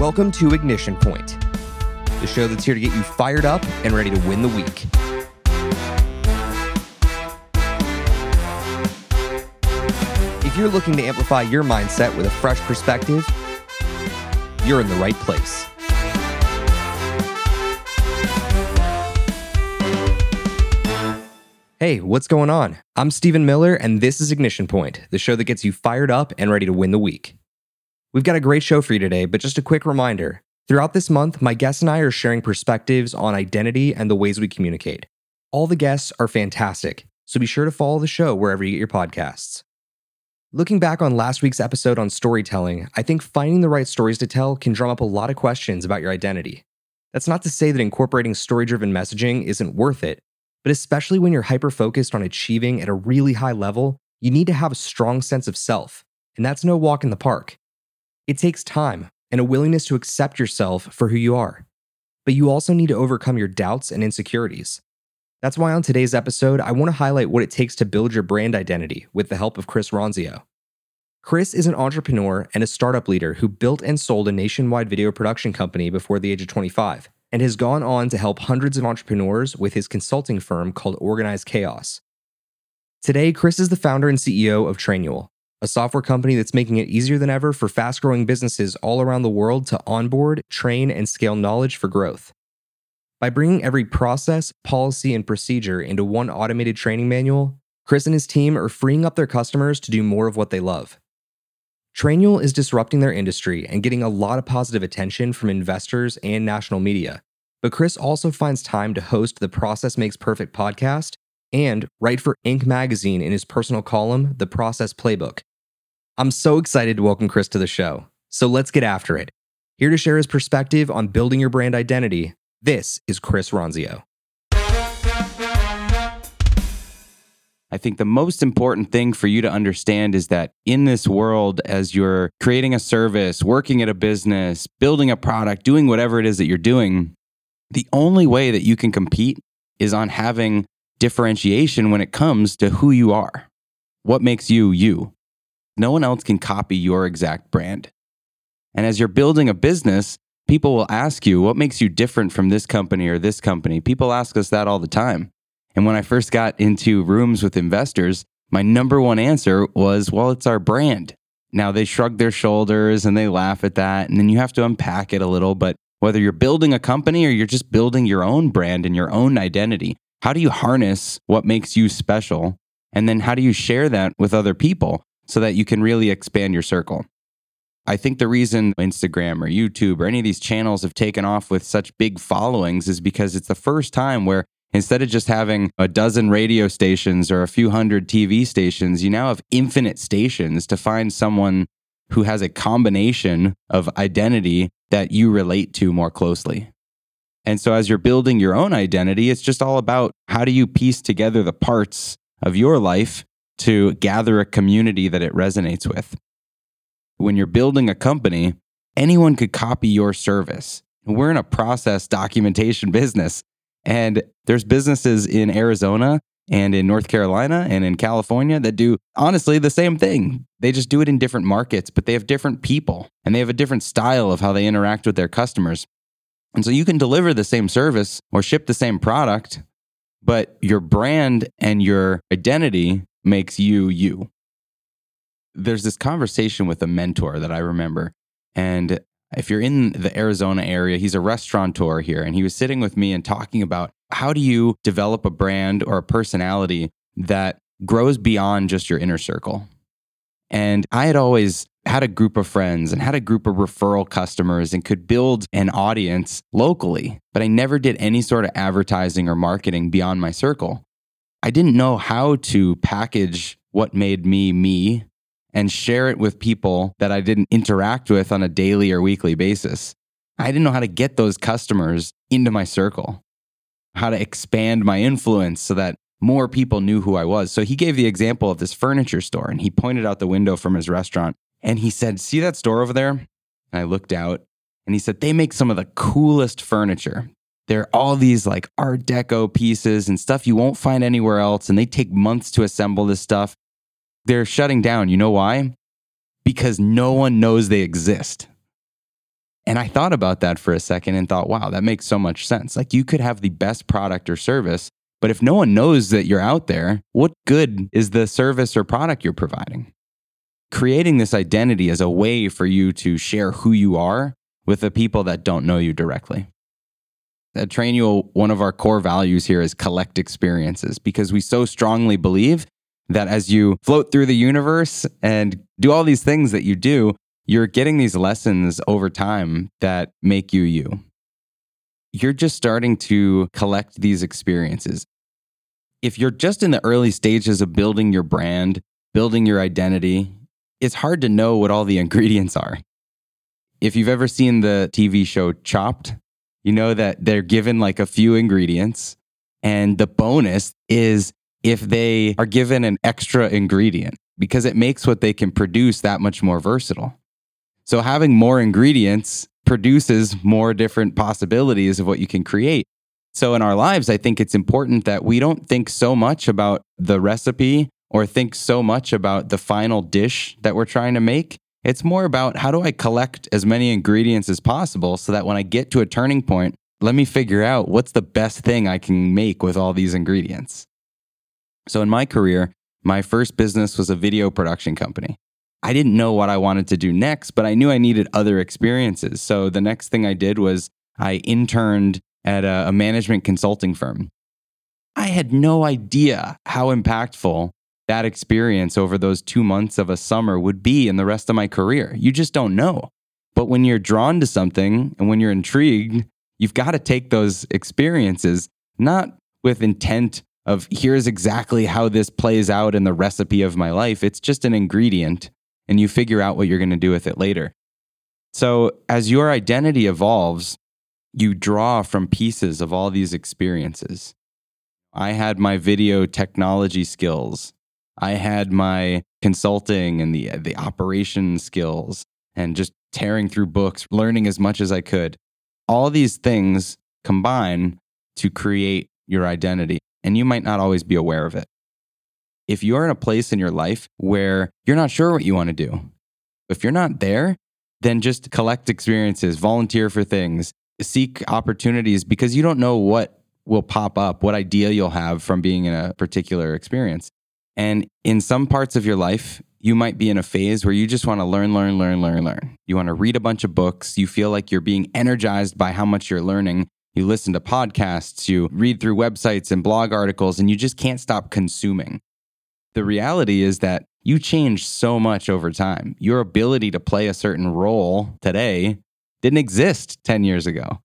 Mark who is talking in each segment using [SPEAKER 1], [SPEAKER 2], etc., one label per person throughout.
[SPEAKER 1] Welcome to Ignition Point, the show that's here to get you fired up and ready to win the week. If you're looking to amplify your mindset with a fresh perspective, you're in the right place. Hey, what's going on? I'm Stephen Miller, and this is Ignition Point, the show that gets you fired up and ready to win the week. We've got a great show for you today, but just a quick reminder throughout this month, my guests and I are sharing perspectives on identity and the ways we communicate. All the guests are fantastic, so be sure to follow the show wherever you get your podcasts. Looking back on last week's episode on storytelling, I think finding the right stories to tell can drum up a lot of questions about your identity. That's not to say that incorporating story driven messaging isn't worth it, but especially when you're hyper focused on achieving at a really high level, you need to have a strong sense of self, and that's no walk in the park. It takes time and a willingness to accept yourself for who you are, but you also need to overcome your doubts and insecurities. That's why on today's episode, I want to highlight what it takes to build your brand identity with the help of Chris Ronzio. Chris is an entrepreneur and a startup leader who built and sold a nationwide video production company before the age of 25 and has gone on to help hundreds of entrepreneurs with his consulting firm called Organized Chaos. Today, Chris is the founder and CEO of Trainual, a software company that's making it easier than ever for fast growing businesses all around the world to onboard, train, and scale knowledge for growth. By bringing every process, policy, and procedure into one automated training manual, Chris and his team are freeing up their customers to do more of what they love. Trainual is disrupting their industry and getting a lot of positive attention from investors and national media. But Chris also finds time to host the Process Makes Perfect podcast and write for Inc. magazine in his personal column, The Process Playbook. I'm so excited to welcome Chris to the show. So let's get after it. Here to share his perspective on building your brand identity, this is Chris Ronzio.
[SPEAKER 2] I think the most important thing for you to understand is that in this world, as you're creating a service, working at a business, building a product, doing whatever it is that you're doing, the only way that you can compete is on having differentiation when it comes to who you are. What makes you you? No one else can copy your exact brand. And as you're building a business, people will ask you, what makes you different from this company or this company? People ask us that all the time. And when I first got into rooms with investors, my number one answer was, well, it's our brand. Now they shrug their shoulders and they laugh at that. And then you have to unpack it a little. But whether you're building a company or you're just building your own brand and your own identity, how do you harness what makes you special? And then how do you share that with other people so that you can really expand your circle? I think the reason Instagram or YouTube or any of these channels have taken off with such big followings is because it's the first time where Instead of just having a dozen radio stations or a few hundred TV stations, you now have infinite stations to find someone who has a combination of identity that you relate to more closely. And so, as you're building your own identity, it's just all about how do you piece together the parts of your life to gather a community that it resonates with. When you're building a company, anyone could copy your service. We're in a process documentation business. And there's businesses in Arizona and in North Carolina and in California that do honestly the same thing. They just do it in different markets, but they have different people and they have a different style of how they interact with their customers. And so you can deliver the same service or ship the same product, but your brand and your identity makes you you. There's this conversation with a mentor that I remember, and if you're in the Arizona area, he's a restaurateur here, and he was sitting with me and talking about how do you develop a brand or a personality that grows beyond just your inner circle. And I had always had a group of friends and had a group of referral customers and could build an audience locally, but I never did any sort of advertising or marketing beyond my circle. I didn't know how to package what made me me and share it with people that I didn't interact with on a daily or weekly basis. I didn't know how to get those customers into my circle, how to expand my influence so that more people knew who I was. So he gave the example of this furniture store and he pointed out the window from his restaurant and he said, See that store over there? And I looked out and he said, They make some of the coolest furniture. They're all these like Art Deco pieces and stuff you won't find anywhere else. And they take months to assemble this stuff. They're shutting down. You know why? Because no one knows they exist. And I thought about that for a second and thought, wow, that makes so much sense. Like you could have the best product or service, but if no one knows that you're out there, what good is the service or product you're providing? Creating this identity as a way for you to share who you are with the people that don't know you directly. Uh, At Trainual, one of our core values here is collect experiences because we so strongly believe that as you float through the universe and do all these things that you do, you're getting these lessons over time that make you you. You're just starting to collect these experiences. If you're just in the early stages of building your brand, building your identity, it's hard to know what all the ingredients are. If you've ever seen the TV show Chopped, you know that they're given like a few ingredients, and the bonus is if they are given an extra ingredient because it makes what they can produce that much more versatile. So having more ingredients produces more different possibilities of what you can create. So in our lives, I think it's important that we don't think so much about the recipe or think so much about the final dish that we're trying to make. It's more about how do I collect as many ingredients as possible so that when I get to a turning point, let me figure out what's the best thing I can make with all these ingredients. So in my career, my first business was a video production company. I didn't know what I wanted to do next, but I knew I needed other experiences. So the next thing I did was I interned at a, management consulting firm. I had no idea how impactful that experience over those two months of a summer would be in the rest of my career. You just don't know. But when you're drawn to something and when you're intrigued, you've got to take those experiences, not with intent of here's exactly how this plays out in the recipe of my life. It's just an ingredient and you figure out what you're going to do with it later. So, as your identity evolves, you draw from pieces of all these experiences. I had my video technology skills. I had my consulting and the the operation skills and just tearing through books, learning as much as I could. All these things combine to create your identity, and you might not always be aware of it if you're in a place in your life where you're not sure what you want to do, if you're not there, then just collect experiences, volunteer for things, seek opportunities because you don't know what will pop up, what idea you'll have from being in a particular experience. And in some parts of your life, you might be in a phase where you just want to learn, learn, learn, learn, learn. You want to read a bunch of books. You feel like you're being energized by how much you're learning. You listen to podcasts, you read through websites and blog articles, and you just can't stop consuming. The reality is that you change so much over time. Your ability to play a certain role today didn't exist 10 years ago.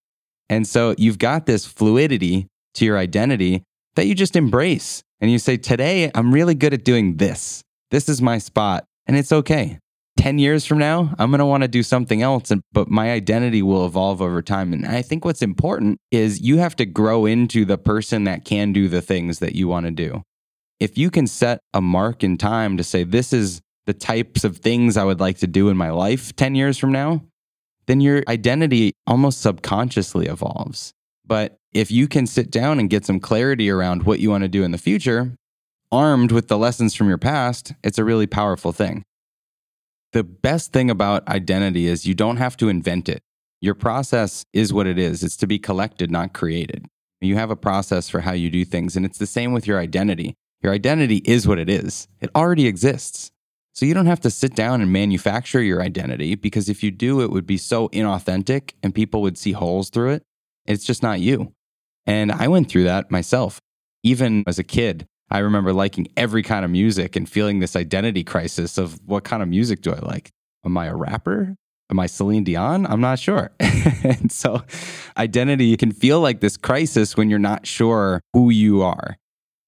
[SPEAKER 2] And so you've got this fluidity to your identity that you just embrace. And you say, Today, I'm really good at doing this. This is my spot. And it's okay. 10 years from now, I'm going to want to do something else. And, but my identity will evolve over time. And I think what's important is you have to grow into the person that can do the things that you want to do if you can set a mark in time to say, this is the types of things I would like to do in my life 10 years from now, then your identity almost subconsciously evolves. But if you can sit down and get some clarity around what you want to do in the future, armed with the lessons from your past, it's a really powerful thing. The best thing about identity is you don't have to invent it. Your process is what it is. It's to be collected, not created. You have a process for how you do things. And it's the same with your identity. Your identity is what it is, it already exists. So you don't have to sit down and manufacture your identity because if you do, it would be so inauthentic and people would see holes through it. It's just not you. And I went through that myself. Even as a kid, I remember liking every kind of music and feeling this identity crisis of what kind of music do I like? Am I a rapper? Am I Celine Dion? I'm not sure. and so identity can feel like this crisis when you're not sure who you are.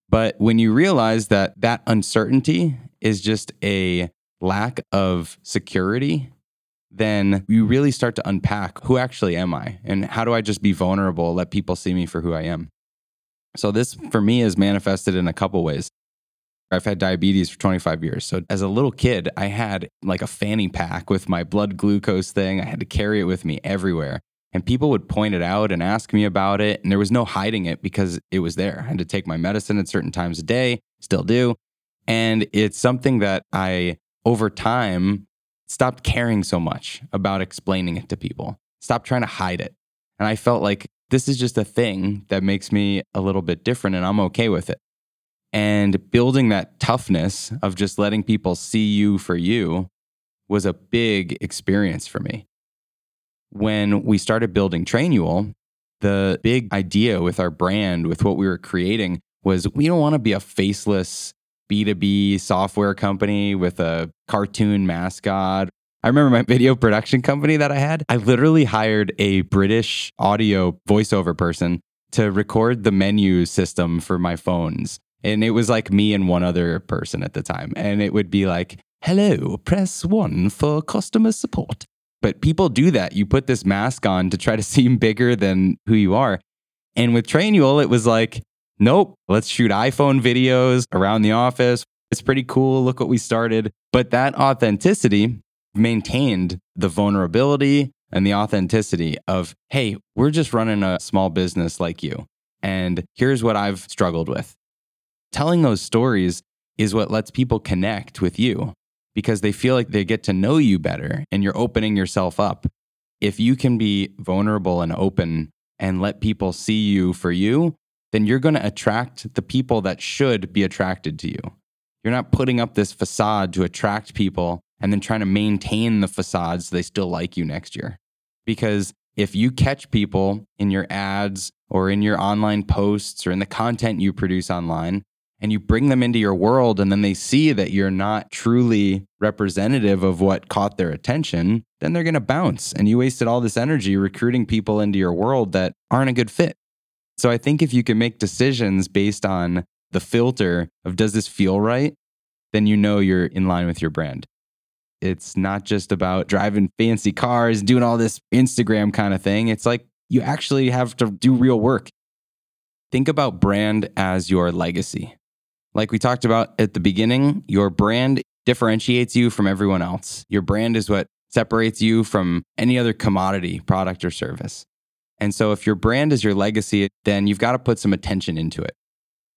[SPEAKER 2] But when you realize that that uncertainty is just a lack of security, then you really start to unpack who actually am I and how do I just be vulnerable, let people see me for who I am. So this for me is manifested in a couple ways. I've had diabetes for 25 years. So as a little kid, I had like a fanny pack with my blood glucose thing. I had to carry it with me everywhere. And people would point it out and ask me about it. And there was no hiding it because it was there. I had to take my medicine at certain times a day, still do. And it's something that I, over time, stopped caring so much about explaining it to people. Stop trying to hide it. And I felt like this is just a thing that makes me a little bit different and I'm okay with it. And building that toughness of just letting people see you for you was a big experience for me. When we started building Trainual, the big idea with our brand, with what we were creating, was we don't want to be a faceless B2B software company with a cartoon mascot. I remember my video production company that I had. I literally hired a British audio voiceover person to record the menu system for my phones. And it was like me and one other person at the time. And it would be like, hello, press one for customer support. But people do that. You put this mask on to try to seem bigger than who you are. And with Trainual, it was like, nope, let's shoot iPhone videos around the office. It's pretty cool. Look what we started. But that authenticity maintained the vulnerability and the authenticity of, hey, we're just running a small business like you. And here's what I've struggled with. Telling those stories is what lets people connect with you because they feel like they get to know you better and you're opening yourself up. If you can be vulnerable and open and let people see you for you, then you're going to attract the people that should be attracted to you. You're not putting up this facade to attract people and then trying to maintain the facade so they still like you next year. Because if you catch people in your ads or in your online posts or in the content you produce online and you bring them into your world and then they see that you're not truly representative of what caught their attention, then they're going to bounce. And you wasted all this energy recruiting people into your world that aren't a good fit. So I think if you can make decisions based on the filter of does this feel right, then you know you're in line with your brand. It's not just about driving fancy cars, doing all this Instagram kind of thing. It's like you actually have to do real work. Think about brand as your legacy. Like we talked about at the beginning, your brand differentiates you from everyone else. Your brand is what separates you from any other commodity, product, or service. And so, if your brand is your legacy, then you've got to put some attention into it.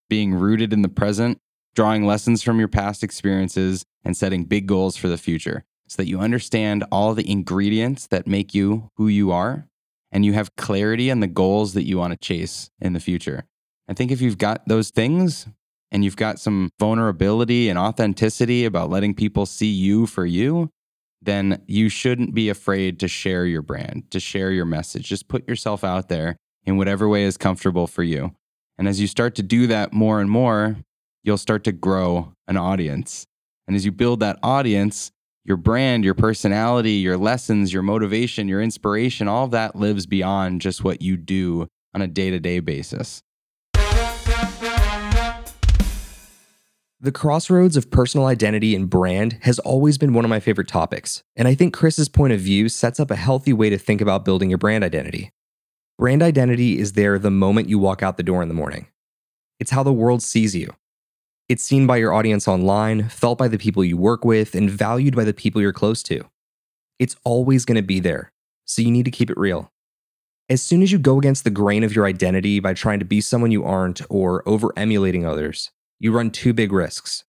[SPEAKER 2] Being rooted in the present, drawing lessons from your past experiences, and setting big goals for the future so that you understand all the ingredients that make you who you are and you have clarity on the goals that you want to chase in the future. I think if you've got those things, and you've got some vulnerability and authenticity about letting people see you for you, then you shouldn't be afraid to share your brand, to share your message. Just put yourself out there in whatever way is comfortable for you. And as you start to do that more and more, you'll start to grow an audience. And as you build that audience, your brand, your personality, your lessons, your motivation, your inspiration, all of that lives beyond just what you do on a day to day basis.
[SPEAKER 1] The crossroads of personal identity and brand has always been one of my favorite topics, and I think Chris's point of view sets up a healthy way to think about building your brand identity. Brand identity is there the moment you walk out the door in the morning. It's how the world sees you. It's seen by your audience online, felt by the people you work with, and valued by the people you're close to. It's always going to be there, so you need to keep it real. As soon as you go against the grain of your identity by trying to be someone you aren't or over emulating others, you run two big risks.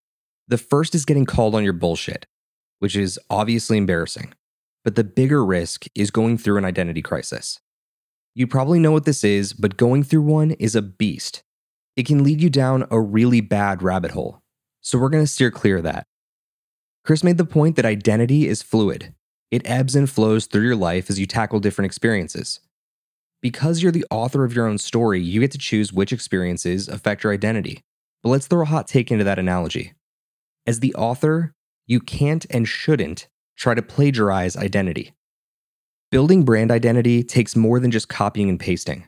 [SPEAKER 1] The first is getting called on your bullshit, which is obviously embarrassing. But the bigger risk is going through an identity crisis. You probably know what this is, but going through one is a beast. It can lead you down a really bad rabbit hole. So we're going to steer clear of that. Chris made the point that identity is fluid. It ebbs and flows through your life as you tackle different experiences. Because you're the author of your own story, you get to choose which experiences affect your identity. But let's throw a hot take into that analogy. As the author, you can't and shouldn't try to plagiarize identity. Building brand identity takes more than just copying and pasting.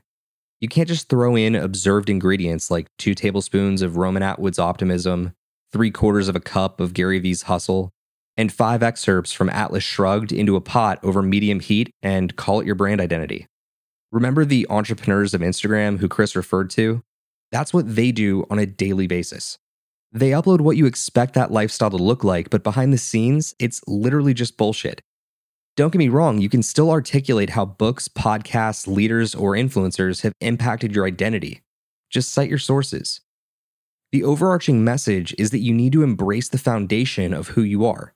[SPEAKER 1] You can't just throw in observed ingredients like two tablespoons of Roman Atwood's optimism, three quarters of a cup of Gary Vee's hustle, and five excerpts from Atlas Shrugged into a pot over medium heat and call it your brand identity. Remember the entrepreneurs of Instagram who Chris referred to? That's what they do on a daily basis. They upload what you expect that lifestyle to look like, but behind the scenes, it's literally just bullshit. Don't get me wrong, you can still articulate how books, podcasts, leaders, or influencers have impacted your identity. Just cite your sources. The overarching message is that you need to embrace the foundation of who you are.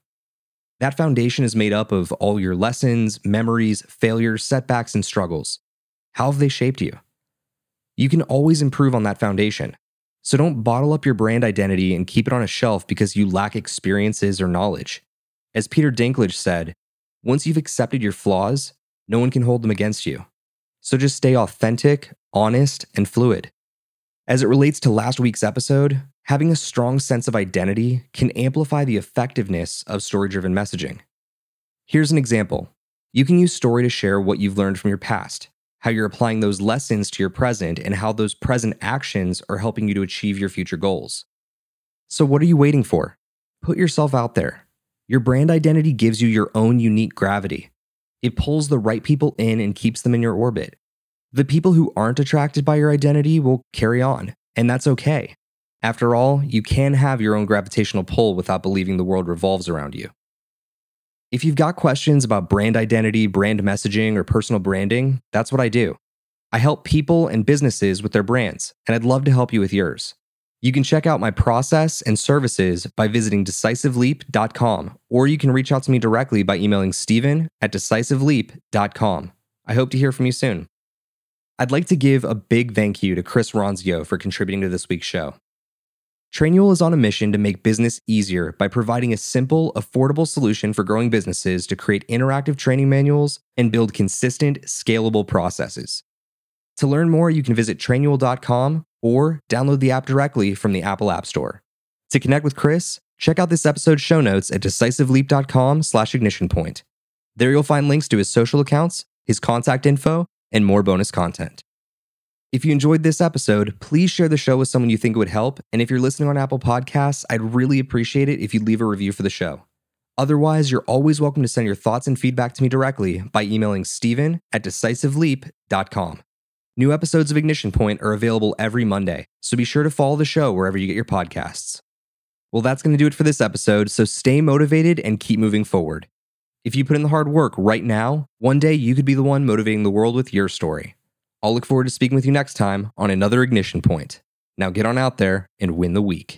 [SPEAKER 1] That foundation is made up of all your lessons, memories, failures, setbacks, and struggles. How have they shaped you? You can always improve on that foundation. So don't bottle up your brand identity and keep it on a shelf because you lack experiences or knowledge. As Peter Dinklage said, once you've accepted your flaws, no one can hold them against you. So just stay authentic, honest, and fluid. As it relates to last week's episode, having a strong sense of identity can amplify the effectiveness of story driven messaging. Here's an example you can use story to share what you've learned from your past, how you're applying those lessons to your present, and how those present actions are helping you to achieve your future goals. So, what are you waiting for? Put yourself out there. Your brand identity gives you your own unique gravity. It pulls the right people in and keeps them in your orbit. The people who aren't attracted by your identity will carry on, and that's okay. After all, you can have your own gravitational pull without believing the world revolves around you. If you've got questions about brand identity, brand messaging, or personal branding, that's what I do. I help people and businesses with their brands, and I'd love to help you with yours. You can check out my process and services by visiting decisiveleap.com, or you can reach out to me directly by emailing steven at decisiveleap.com. I hope to hear from you soon. I'd like to give a big thank you to Chris Ronzio for contributing to this week's show. Trainual is on a mission to make business easier by providing a simple, affordable solution for growing businesses to create interactive training manuals and build consistent, scalable processes. To learn more, you can visit trainual.com or download the app directly from the Apple App Store. To connect with Chris, check out this episode's show notes at decisiveleap.com slash. There you'll find links to his social accounts, his contact info, and more bonus content. If you enjoyed this episode, please share the show with someone you think would help. And if you're listening on Apple Podcasts, I'd really appreciate it if you'd leave a review for the show. Otherwise, you're always welcome to send your thoughts and feedback to me directly by emailing steven at decisiveleap.com. New episodes of Ignition Point are available every Monday, so be sure to follow the show wherever you get your podcasts. Well, that's going to do it for this episode, so stay motivated and keep moving forward. If you put in the hard work right now, one day you could be the one motivating the world with your story. I'll look forward to speaking with you next time on another Ignition Point. Now get on out there and win the week.